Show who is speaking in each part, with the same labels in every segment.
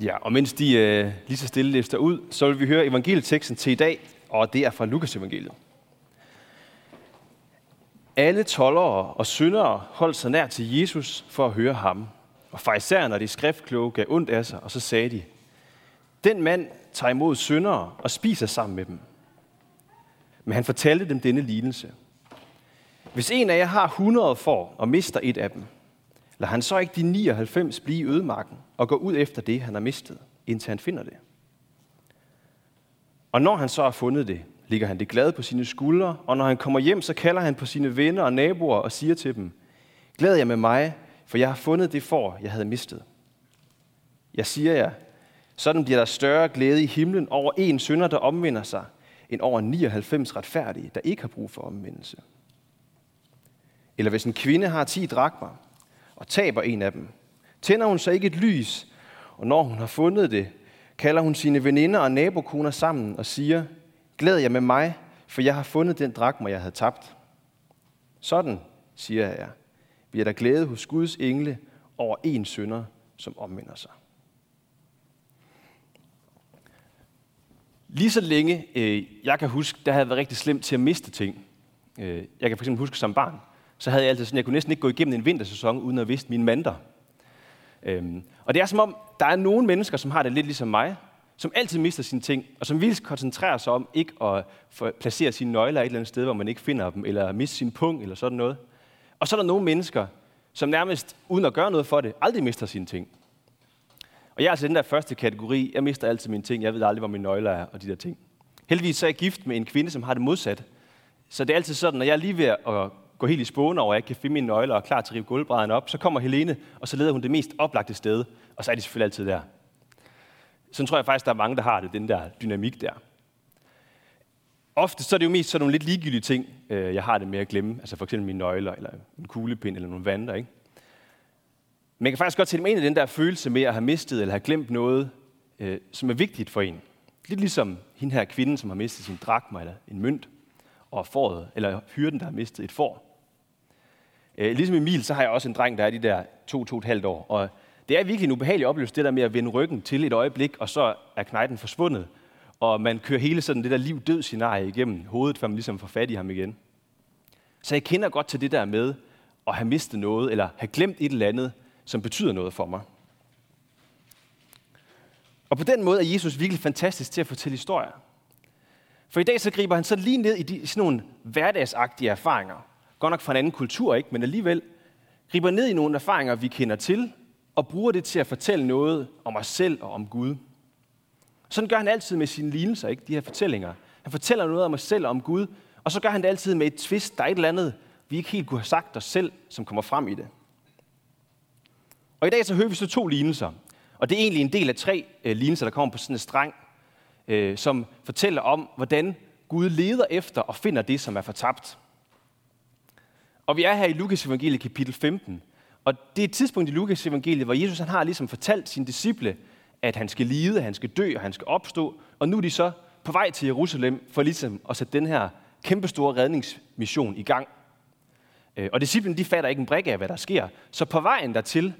Speaker 1: Ja, og mens de øh, lige så stille lister ud, så vil vi høre evangelieteksten til i dag, og det er fra Lukas evangeliet. Alle tollere og syndere holdt sig nær til Jesus for at høre ham. Og fejserne og de skriftkloge gav ondt af sig, og så sagde de, den mand tager imod syndere og spiser sammen med dem. Men han fortalte dem denne lignelse. Hvis en af jer har 100 får og mister et af dem, lad han så ikke de 99 blive i ødemarken og gå ud efter det, han har mistet, indtil han finder det. Og når han så har fundet det, ligger han det glad på sine skuldre, og når han kommer hjem, så kalder han på sine venner og naboer og siger til dem, Glæd jer med mig, for jeg har fundet det for, jeg havde mistet. Jeg siger jer, sådan bliver der større glæde i himlen over en synder, der omvender sig, end over 99 retfærdige, der ikke har brug for omvendelse. Eller hvis en kvinde har 10 drakmer og taber en af dem, tænder hun så ikke et lys, og når hun har fundet det, kalder hun sine veninder og nabokoner sammen og siger, Glæd jer med mig, for jeg har fundet den drakmer, jeg havde tabt. Sådan, siger jeg, bliver der glæde hos Guds engle over en synder, som omvender sig. Lige så længe øh, jeg kan huske, der havde været rigtig slemt til at miste ting. Øh, jeg kan fx huske som barn, så havde jeg altid sådan, jeg kunne næsten ikke gå igennem en vintersæson, uden at vidste mine manter. Øhm, og det er som om, der er nogle mennesker, som har det lidt ligesom mig, som altid mister sine ting, og som vil koncentrere sig om ikke at placere sine nøgler et eller andet sted, hvor man ikke finder dem, eller miste sin pung, eller sådan noget. Og så er der nogle mennesker, som nærmest, uden at gøre noget for det, aldrig mister sine ting. Og jeg er altså den der første kategori. Jeg mister altid mine ting. Jeg ved aldrig, hvor mine nøgler er og de der ting. Heldigvis så er jeg gift med en kvinde, som har det modsat. Så det er altid sådan, når jeg er lige ved at gå helt i spåne over, at jeg kan finde mine nøgler og er klar til at rive gulvbrædderen op, så kommer Helene, og så leder hun det mest oplagte sted, og så er de selvfølgelig altid der. Sådan tror jeg faktisk, der er mange, der har det, den der dynamik der. Ofte så er det jo mest sådan nogle lidt ligegyldige ting, øh, jeg har det med at glemme. Altså for eksempel mine nøgler, eller en kuglepind, eller nogle vandre, ikke? Men jeg kan faktisk godt sætte mig ind i den der følelse med at have mistet eller have glemt noget, øh, som er vigtigt for en. Lidt ligesom hende her kvinde, som har mistet sin drakma eller en mønt, og foråret, eller hyrden, der har mistet et får. Øh, ligesom Emil, så har jeg også en dreng, der er de der to, to et halvt år. Og det er virkelig en ubehagelig oplevelse, det der med at vende ryggen til et øjeblik, og så er knejten forsvundet. Og man kører hele sådan det der liv-død-scenarie igennem hovedet, for man ligesom får fat i ham igen. Så jeg kender godt til det der med at have mistet noget, eller have glemt et eller andet, som betyder noget for mig. Og på den måde er Jesus virkelig fantastisk til at fortælle historier. For i dag så griber han så lige ned i de, sådan nogle hverdagsagtige erfaringer. Godt nok fra en anden kultur, ikke? men alligevel griber ned i nogle erfaringer, vi kender til, og bruger det til at fortælle noget om os selv og om Gud. Sådan gør han altid med sine lignelser, ikke? de her fortællinger. Han fortæller noget om os selv og om Gud, og så gør han det altid med et twist. Der er et eller andet, vi ikke helt kunne have sagt os selv, som kommer frem i det. Og i dag så hører vi så to lignelser. Og det er egentlig en del af tre øh, lignelser, der kommer på sådan en streng, øh, som fortæller om, hvordan Gud leder efter og finder det, som er fortabt. Og vi er her i Lukas evangeliet kapitel 15. Og det er et tidspunkt i Lukas evangeliet, hvor Jesus han har ligesom fortalt sine disciple, at han skal lide, han skal dø og han skal opstå. Og nu er de så på vej til Jerusalem for ligesom at sætte den her kæmpestore redningsmission i gang. Øh, og disciplene de fatter ikke en brik af, hvad der sker. Så på vejen dertil,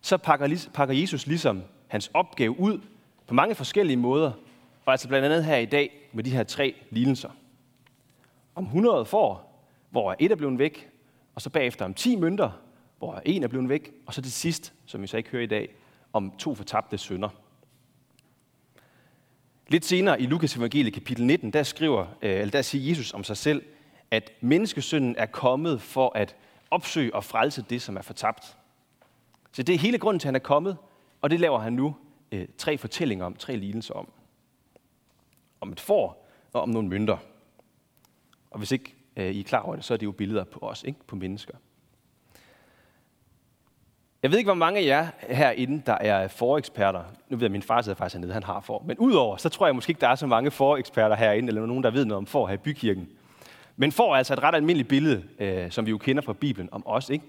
Speaker 1: så pakker, pakker Jesus ligesom hans opgave ud på mange forskellige måder, og altså blandt andet her i dag med de her tre lignelser. Om 100 får, hvor et er blevet væk, og så bagefter om 10 mønter, hvor en er blevet væk, og så til sidst, som vi så ikke hører i dag, om to fortabte sønder. Lidt senere i Lukas evangeliet kapitel 19, der skriver, øh, eller der siger Jesus om sig selv, at menneskesynden er kommet for at opsøge og frelse det, som er fortabt. Så det er hele grunden til, at han er kommet, og det laver han nu øh, tre fortællinger om, tre lignelser om. Om et får og om nogle mønter. Og hvis ikke øh, I er klar over det, så er det jo billeder på os, ikke? på mennesker. Jeg ved ikke, hvor mange af jer herinde, der er foreksperter. Nu ved jeg, at min far sidder faktisk hernede, han har for. Men udover, så tror jeg måske ikke, der er så mange foreksperter herinde, eller nogen, der ved noget om for her i bykirken. Men for er altså et ret almindeligt billede, øh, som vi jo kender fra Bibelen om os. Ikke?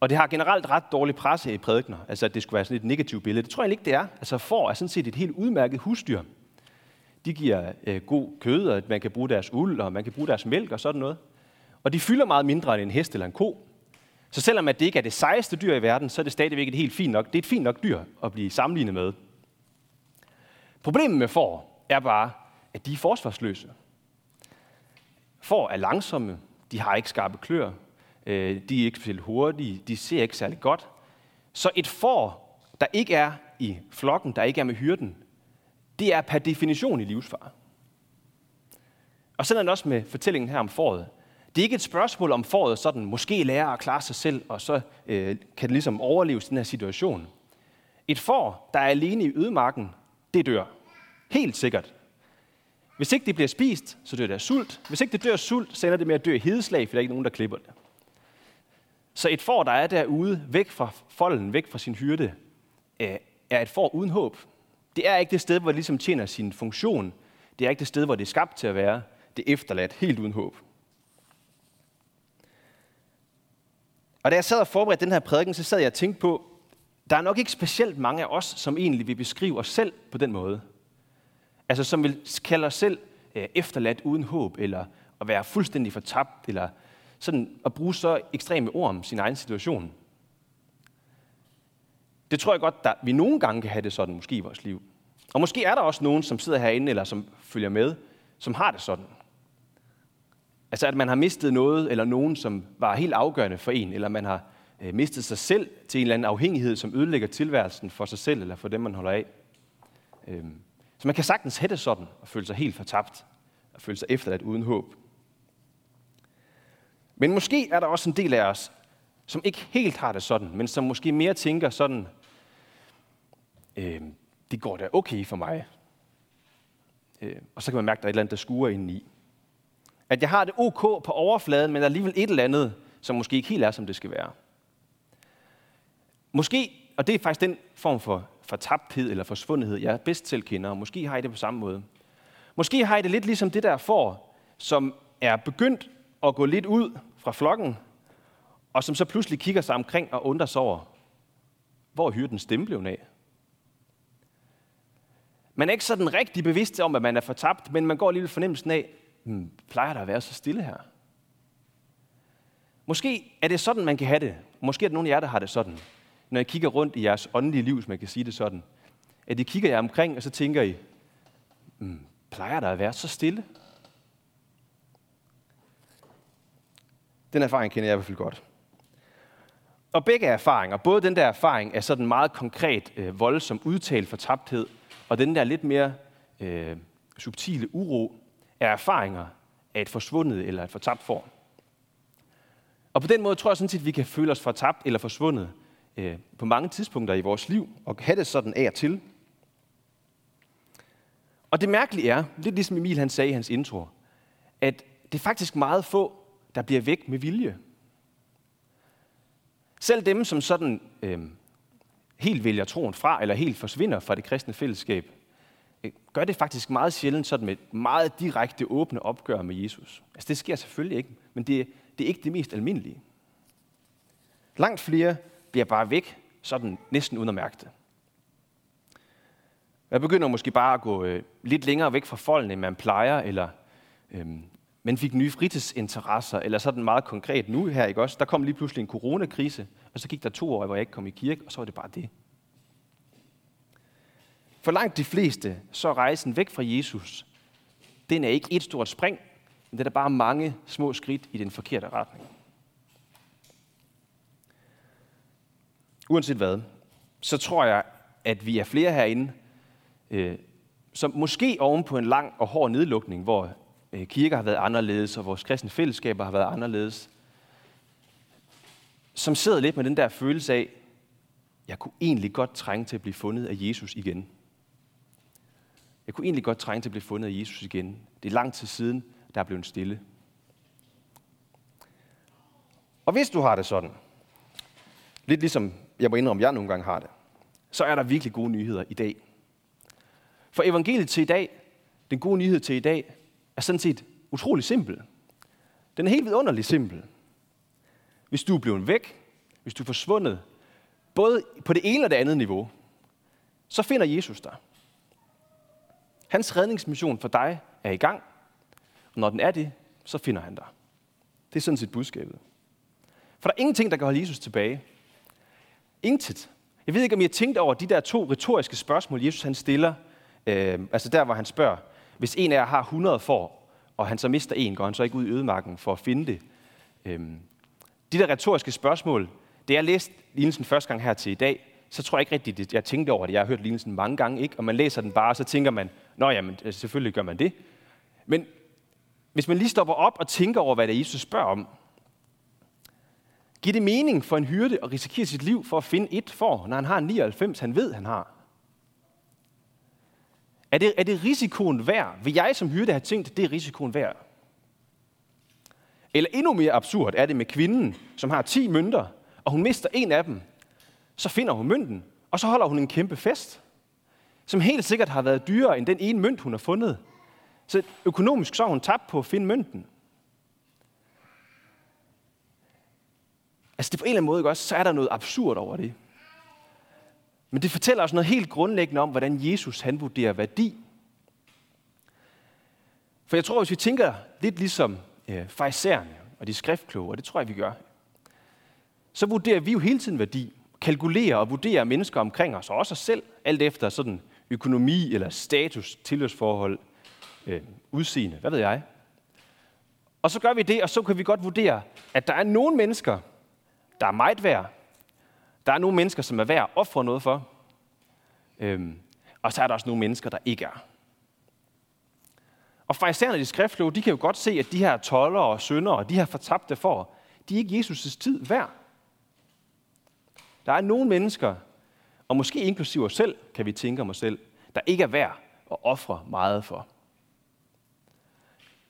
Speaker 1: Og det har generelt ret dårlig presse i prædikner, altså at det skulle være sådan et negativt billede. Det tror jeg ikke, det er. Altså får er sådan set et helt udmærket husdyr. De giver øh, god kød, og man kan bruge deres uld, og man kan bruge deres mælk og sådan noget. Og de fylder meget mindre end en hest eller en ko. Så selvom at det ikke er det sejeste dyr i verden, så er det stadigvæk et helt fint nok, det er et fint nok dyr at blive sammenlignet med. Problemet med får er bare, at de er forsvarsløse. Får er langsomme, de har ikke skarpe klør, øh, de er ikke specielt hurtige, de ser ikke særlig godt. Så et får, der ikke er i flokken, der ikke er med hyrden, det er per definition i livsfare. Og sådan er det også med fortællingen her om foråret. Det er ikke et spørgsmål om foråret sådan, måske lærer at klare sig selv, og så øh, kan det ligesom overleve den her situation. Et får, der er alene i ødemarken, det dør. Helt sikkert. Hvis ikke det bliver spist, så dør det af sult. Hvis ikke det dør af sult, så ender det med at dø af hedeslag, for der er ikke nogen, der klipper det. Så et får, der er derude, væk fra folden, væk fra sin hyrde, øh, er et får uden håb. Det er ikke det sted, hvor det ligesom tjener sin funktion. Det er ikke det sted, hvor det er skabt til at være. Det er efterladt, helt uden håb. Og da jeg sad og forberedte den her prædiken, så sad jeg og tænkte på, der er nok ikke specielt mange af os, som egentlig vil beskrive os selv på den måde. Altså som vil kalde os selv øh, efterladt uden håb, eller at være fuldstændig fortabt, eller sådan at bruge så ekstreme ord om sin egen situation. Det tror jeg godt, at vi nogle gange kan have det sådan, måske i vores liv. Og måske er der også nogen, som sidder herinde, eller som følger med, som har det sådan. Altså at man har mistet noget, eller nogen, som var helt afgørende for en, eller man har øh, mistet sig selv til en eller anden afhængighed, som ødelægger tilværelsen for sig selv, eller for dem, man holder af. Øhm, så man kan sagtens have det sådan, og føle sig helt fortabt, og føle sig efterladt uden håb. Men måske er der også en del af os, som ikke helt har det sådan, men som måske mere tænker sådan, øh, det går da okay for mig. Øh, og så kan man mærke, at der er et eller andet, der skuer indeni. At jeg har det ok på overfladen, men alligevel et eller andet, som måske ikke helt er, som det skal være. Måske, og det er faktisk den form for fortabthed eller forsvundethed, jeg bedst selv kender, og måske har I det på samme måde. Måske har I det lidt ligesom det der får, som er begyndt at gå lidt ud fra flokken, og som så pludselig kigger sig omkring og undrer sig over, hvor hyrdens stemme blev af. Man er ikke sådan rigtig bevidst om, at man er fortabt, men man går alligevel fornemmelsen af, hmm, plejer der at være så stille her? Måske er det sådan, man kan have det. Måske er det nogle af jer, der har det sådan. Når jeg kigger rundt i jeres åndelige liv, hvis man kan sige det sådan. At I kigger jer omkring, og så tænker I, hmm, plejer der at være så stille? Den erfaring kender jeg i hvert fald godt. Og begge erfaringer, både den der erfaring af sådan meget konkret, øh, voldsom udtalt fortabthed, og den der lidt mere øh, subtile uro, er erfaringer af et forsvundet eller et fortabt form. Og på den måde tror jeg sådan set, at vi kan føle os fortabt eller forsvundet øh, på mange tidspunkter i vores liv, og have det sådan af og til. Og det mærkelige er, lidt ligesom Emil han sagde i hans intro, at det er faktisk meget få, der bliver væk med vilje. Selv dem, som sådan øh, helt vælger troen fra, eller helt forsvinder fra det kristne fællesskab, øh, gør det faktisk meget sjældent sådan med et meget direkte åbne opgør med Jesus. Altså det sker selvfølgelig ikke, men det, det er ikke det mest almindelige. Langt flere bliver bare væk, sådan næsten uden at mærke det. Man begynder måske bare at gå øh, lidt længere væk fra folden, end man plejer, eller øh, men fik nye fritidsinteresser, eller sådan meget konkret nu her, ikke også? Der kom lige pludselig en coronakrise, og så gik der to år, hvor jeg ikke kom i kirke, og så var det bare det. For langt de fleste, så er rejsen væk fra Jesus, den er ikke et stort spring, men det er bare mange små skridt i den forkerte retning. Uanset hvad, så tror jeg, at vi er flere herinde, øh, som måske oven på en lang og hård nedlukning, hvor Øh, kirker har været anderledes, og vores kristne fællesskaber har været anderledes, som sidder lidt med den der følelse af, jeg kunne egentlig godt trænge til at blive fundet af Jesus igen. Jeg kunne egentlig godt trænge til at blive fundet af Jesus igen. Det er lang tid siden, der er blevet stille. Og hvis du har det sådan, lidt ligesom jeg må indrømme, jeg nogle gange har det, så er der virkelig gode nyheder i dag. For evangeliet til i dag, den gode nyhed til i dag, er sådan set utrolig simpel. Den er helt vidunderlig simpel. Hvis du er blevet væk, hvis du er forsvundet, både på det ene og det andet niveau, så finder Jesus dig. Hans redningsmission for dig er i gang, og når den er det, så finder han dig. Det er sådan set budskabet. For der er ingenting, der kan holde Jesus tilbage. Intet. Jeg ved ikke, om I har tænkt over de der to retoriske spørgsmål, Jesus han stiller Øh, altså der, hvor han spørger, hvis en af jer har 100 får, og han så mister en, går han så ikke ud i ødemarken for at finde det? Øhm, de der retoriske spørgsmål, det jeg læste lignelsen første gang her til i dag, så tror jeg ikke rigtigt, at jeg tænkte over det. Jeg har hørt lignelsen mange gange, ikke? og man læser den bare, så tænker man, nå jamen, øh, selvfølgelig gør man det. Men hvis man lige stopper op og tænker over, hvad det er, Jesus spørger om, giver det mening for en hyrde at risikere sit liv for at finde et får, når han har 99, han ved, han har? Er det, er det risikoen værd? Vil jeg som hyrde have tænkt, at det er risikoen værd? Eller endnu mere absurd er det med kvinden, som har 10 mønter, og hun mister en af dem. Så finder hun mønten, og så holder hun en kæmpe fest, som helt sikkert har været dyrere end den ene mønt, hun har fundet. Så økonomisk så har hun tabt på at finde mønten. Altså det på en eller anden måde, ikke også, så er der noget absurd over det. Men det fortæller os noget helt grundlæggende om, hvordan Jesus han vurderer værdi. For jeg tror, hvis vi tænker lidt ligesom øh, fejserne og de skriftkloge, og det tror jeg, vi gør, så vurderer vi jo hele tiden værdi. Kalkulerer og vurderer mennesker omkring os, og også os selv, alt efter sådan økonomi eller status, tilhørsforhold, øh, udseende, hvad ved jeg. Og så gør vi det, og så kan vi godt vurdere, at der er nogle mennesker, der er meget værd. Der er nogle mennesker, som er værd at ofre noget for. Øhm, og så er der også nogle mennesker, der ikke er. Og farisæerne i skriftlov, de kan jo godt se, at de her toller og sønder og de her fortabte for, de er ikke Jesus' tid værd. Der er nogle mennesker, og måske inklusive os selv, kan vi tænke om os selv, der ikke er værd at ofre meget for.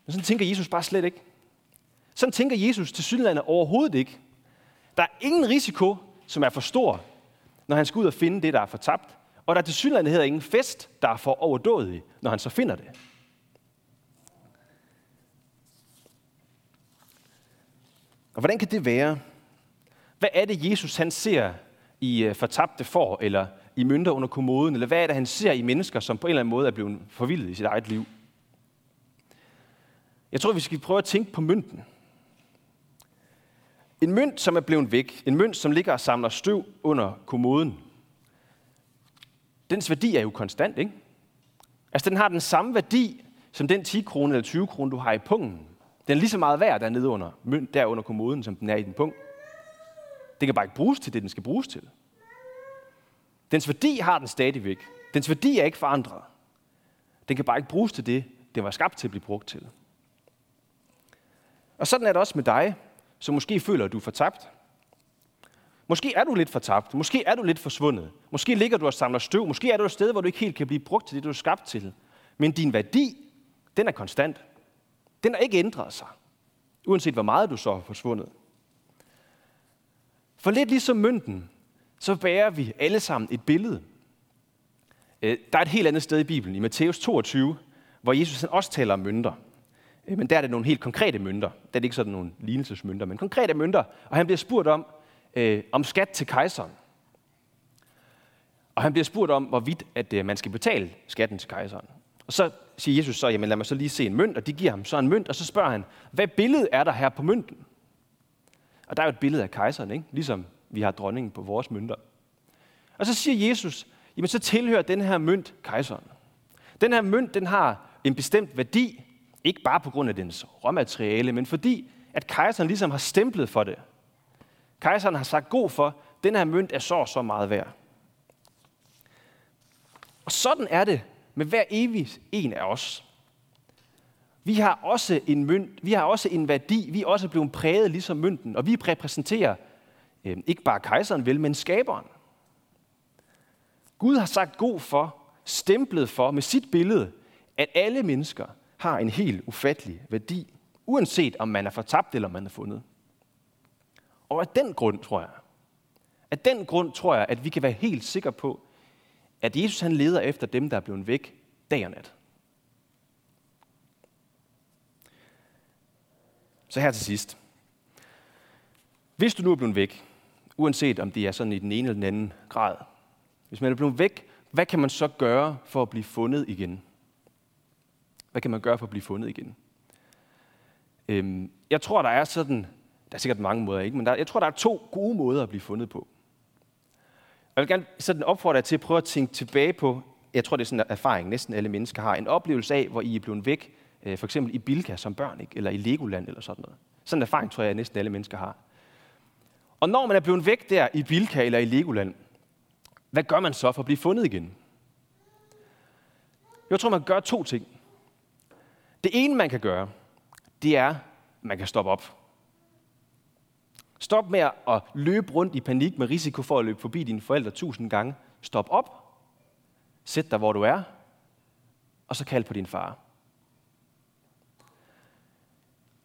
Speaker 1: Men sådan tænker Jesus bare slet ikke. Sådan tænker Jesus til synligheden overhovedet ikke. Der er ingen risiko, som er for stor, når han skal ud og finde det, der er fortabt. Og der er til synligheden hedder ingen fest, der er for overdådig, når han så finder det. Og hvordan kan det være? Hvad er det, Jesus han ser i øh, fortabte får, eller i mønter under kommoden, eller hvad er det, han ser i mennesker, som på en eller anden måde er blevet forvildet i sit eget liv? Jeg tror, vi skal prøve at tænke på mønten. En mønt, som er blevet væk, en mønt, som ligger og samler støv under kommoden, dens værdi er jo konstant, ikke? Altså, den har den samme værdi, som den 10 krone eller 20 krone, du har i pungen. Den er lige så meget værd dernede under, mønt der under kommoden, som den er i din pung. Det kan bare ikke bruges til det, den skal bruges til. Dens værdi har den stadigvæk. Dens værdi er ikke forandret. Den kan bare ikke bruges til det, den var skabt til at blive brugt til. Og sådan er det også med dig, så måske føler, at du er fortabt. Måske er du lidt fortabt. Måske er du lidt forsvundet. Måske ligger du og samler støv. Måske er du et sted, hvor du ikke helt kan blive brugt til det, du er skabt til. Men din værdi, den er konstant. Den har ikke ændret sig. Uanset hvor meget du så har forsvundet. For lidt ligesom mønten, så bærer vi alle sammen et billede. Øh, der er et helt andet sted i Bibelen, i Matthæus 22, hvor Jesus også taler om mønter. Øh, men der er det nogle helt konkrete mønter. Der er det ikke sådan nogle lignelsesmønter, men konkrete mønter. Og han bliver spurgt om, øh, om skat til kejseren. Og han bliver spurgt om, hvorvidt at, øh, man skal betale skatten til kejseren. Og så siger Jesus så, jamen lad mig så lige se en mønt, og de giver ham så en mønt, og så spørger han, hvad billede er der her på mønten? Og der er jo et billede af kejseren, ikke? ligesom vi har dronningen på vores mønter. Og så siger Jesus, jamen så tilhører den her mønt kejseren. Den her mønt, den har en bestemt værdi, ikke bare på grund af dens råmateriale, men fordi, at kejseren ligesom har stemplet for det. Kejseren har sagt god for, den her mønt er så og så meget værd. Og sådan er det med hver evig en af os. Vi har også en mønt, vi har også en værdi, vi er også blevet præget ligesom mønten, og vi repræsenterer øh, ikke bare kejseren vel, men skaberen. Gud har sagt god for, stemplet for med sit billede, at alle mennesker har en helt ufattelig værdi, uanset om man er fortabt eller man er fundet. Og af den grund, tror jeg, af den grund tror jeg, at vi kan være helt sikre på, at Jesus han leder efter dem, der er blevet væk dag og nat. Så her til sidst. Hvis du nu er blevet væk, uanset om det er sådan i den ene eller den anden grad, hvis man er blevet væk, hvad kan man så gøre for at blive fundet igen? Hvad kan man gøre for at blive fundet igen? Øhm, jeg tror, der er sådan, der er sikkert mange måder, ikke? men der, jeg tror, der er to gode måder at blive fundet på. Jeg vil gerne sådan opfordre jer til at prøve at tænke tilbage på jeg tror, det er sådan en erfaring, næsten alle mennesker har. En oplevelse af, hvor I er blevet væk, øh, for eksempel i Bilka som børn, ikke? eller i Legoland eller sådan noget. Sådan en erfaring tror jeg, at næsten alle mennesker har. Og når man er blevet væk der i Bilka eller i Legoland, hvad gør man så for at blive fundet igen? Jeg tror, man gør to ting. Det ene, man kan gøre, det er, at man kan stoppe op. Stop med at løbe rundt i panik med risiko for at løbe forbi dine forældre tusind gange. Stop op. Sæt dig, hvor du er. Og så kald på din far.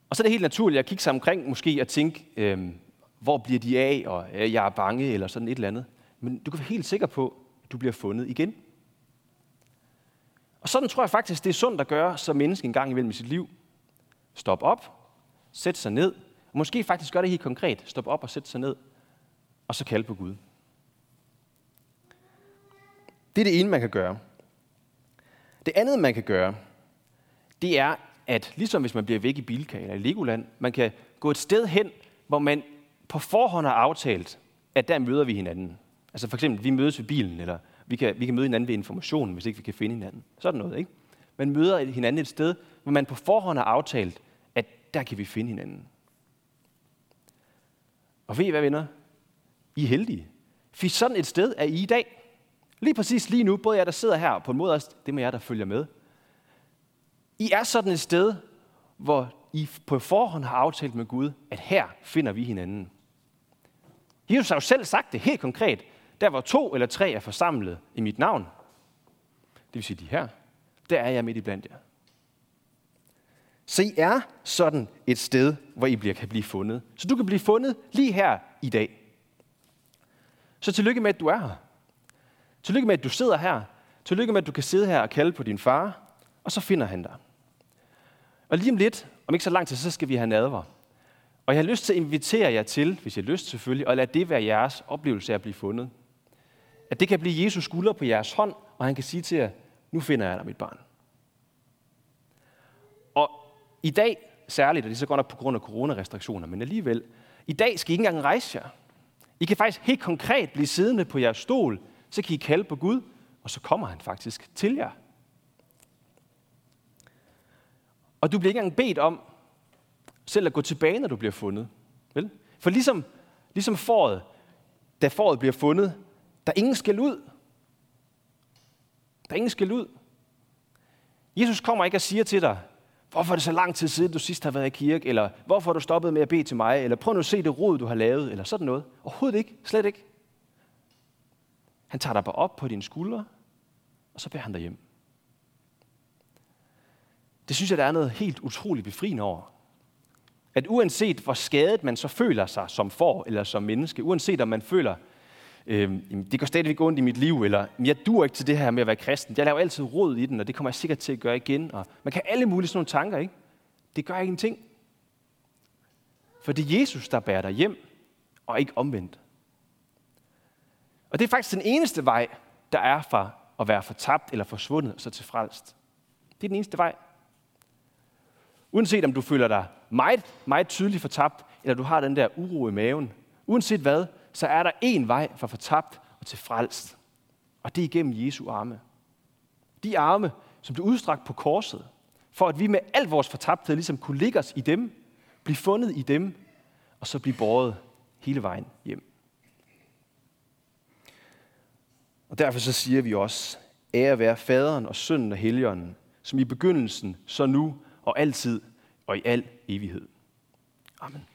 Speaker 1: Og så er det helt naturligt at kigge sig omkring måske og tænke, øh, hvor bliver de af, og øh, jeg er bange, eller sådan et eller andet. Men du kan være helt sikker på, at du bliver fundet igen. Og sådan tror jeg faktisk, det er sundt at gøre som menneske en gang imellem i sit liv. Stop op, sæt sig ned, og måske faktisk gøre det helt konkret. Stop op og sæt sig ned, og så kalde på Gud. Det er det ene, man kan gøre. Det andet, man kan gøre, det er, at ligesom hvis man bliver væk i Bilka eller i Legoland, man kan gå et sted hen, hvor man på forhånd har aftalt, at der møder vi hinanden. Altså for eksempel, vi mødes ved bilen, eller vi kan, vi kan møde hinanden ved information, hvis ikke vi kan finde hinanden. Sådan noget, ikke? Man møder hinanden et sted, hvor man på forhånd har aftalt, at der kan vi finde hinanden. Og ved I hvad, venner? I er heldige. For sådan et sted er I i dag. Lige præcis lige nu, både jeg, der sidder her, og på en måde også det med jer, der følger med. I er sådan et sted, hvor I på forhånd har aftalt med Gud, at her finder vi hinanden. Jesus har jo selv sagt det helt konkret. Der hvor to eller tre er forsamlet i mit navn, det vil sige de her, der er jeg midt i blandt jer. Så I er sådan et sted, hvor I bliver, kan blive fundet. Så du kan blive fundet lige her i dag. Så tillykke med, at du er her. Tillykke med, at du sidder her. Tillykke med, at du kan sidde her og kalde på din far, og så finder han dig. Og lige om lidt, om ikke så lang tid, så skal vi have nadver. Og jeg har lyst til at invitere jer til, hvis jeg har lyst selvfølgelig, og lade det være jeres oplevelse af at blive fundet. At det kan blive Jesus skulder på jeres hånd, og han kan sige til jer, nu finder jeg dig, mit barn. Og i dag særligt, og det er så godt nok på grund af coronarestriktioner, men alligevel, i dag skal I ikke engang rejse jer. I kan faktisk helt konkret blive siddende på jeres stol, så kan I kalde på Gud, og så kommer han faktisk til jer. Og du bliver ikke engang bedt om selv at gå tilbage, når du bliver fundet. Vel? For ligesom, ligesom foråret, da foråret bliver fundet, der er ingen skal ud. Der er ingen skal ud. Jesus kommer ikke og siger til dig, hvorfor er det så lang tid siden, du sidst har været i kirke, eller hvorfor har du stoppet med at bede til mig, eller prøv nu at se det rod, du har lavet, eller sådan noget. Overhovedet ikke. Slet ikke. Han tager dig bare op på dine skuldre, og så bærer han dig hjem. Det synes jeg, der er noget helt utroligt befriende over. At uanset hvor skadet man så føler sig som for eller som menneske, uanset om man føler, øh, det går stadigvæk ondt i mit liv, eller jeg dur ikke til det her med at være kristen. Jeg laver altid råd i den, og det kommer jeg sikkert til at gøre igen. Og man kan alle mulige sådan nogle tanker, ikke? Det gør ingenting. For det er Jesus, der bærer dig hjem, og ikke omvendt. Og det er faktisk den eneste vej, der er fra at være fortabt eller forsvundet, og så til frelst. Det er den eneste vej. Uanset om du føler dig meget, meget tydeligt fortabt, eller du har den der uro i maven, uanset hvad, så er der én vej fra fortabt og til frelst. Og det er igennem Jesu arme. De arme, som blev udstrakt på korset, for at vi med al vores fortabthed ligesom kunne ligge os i dem, blive fundet i dem, og så blive båret hele vejen hjem. Og derfor så siger vi også, ære være faderen og sønnen og helligånden, som i begyndelsen, så nu og altid og i al evighed. Amen.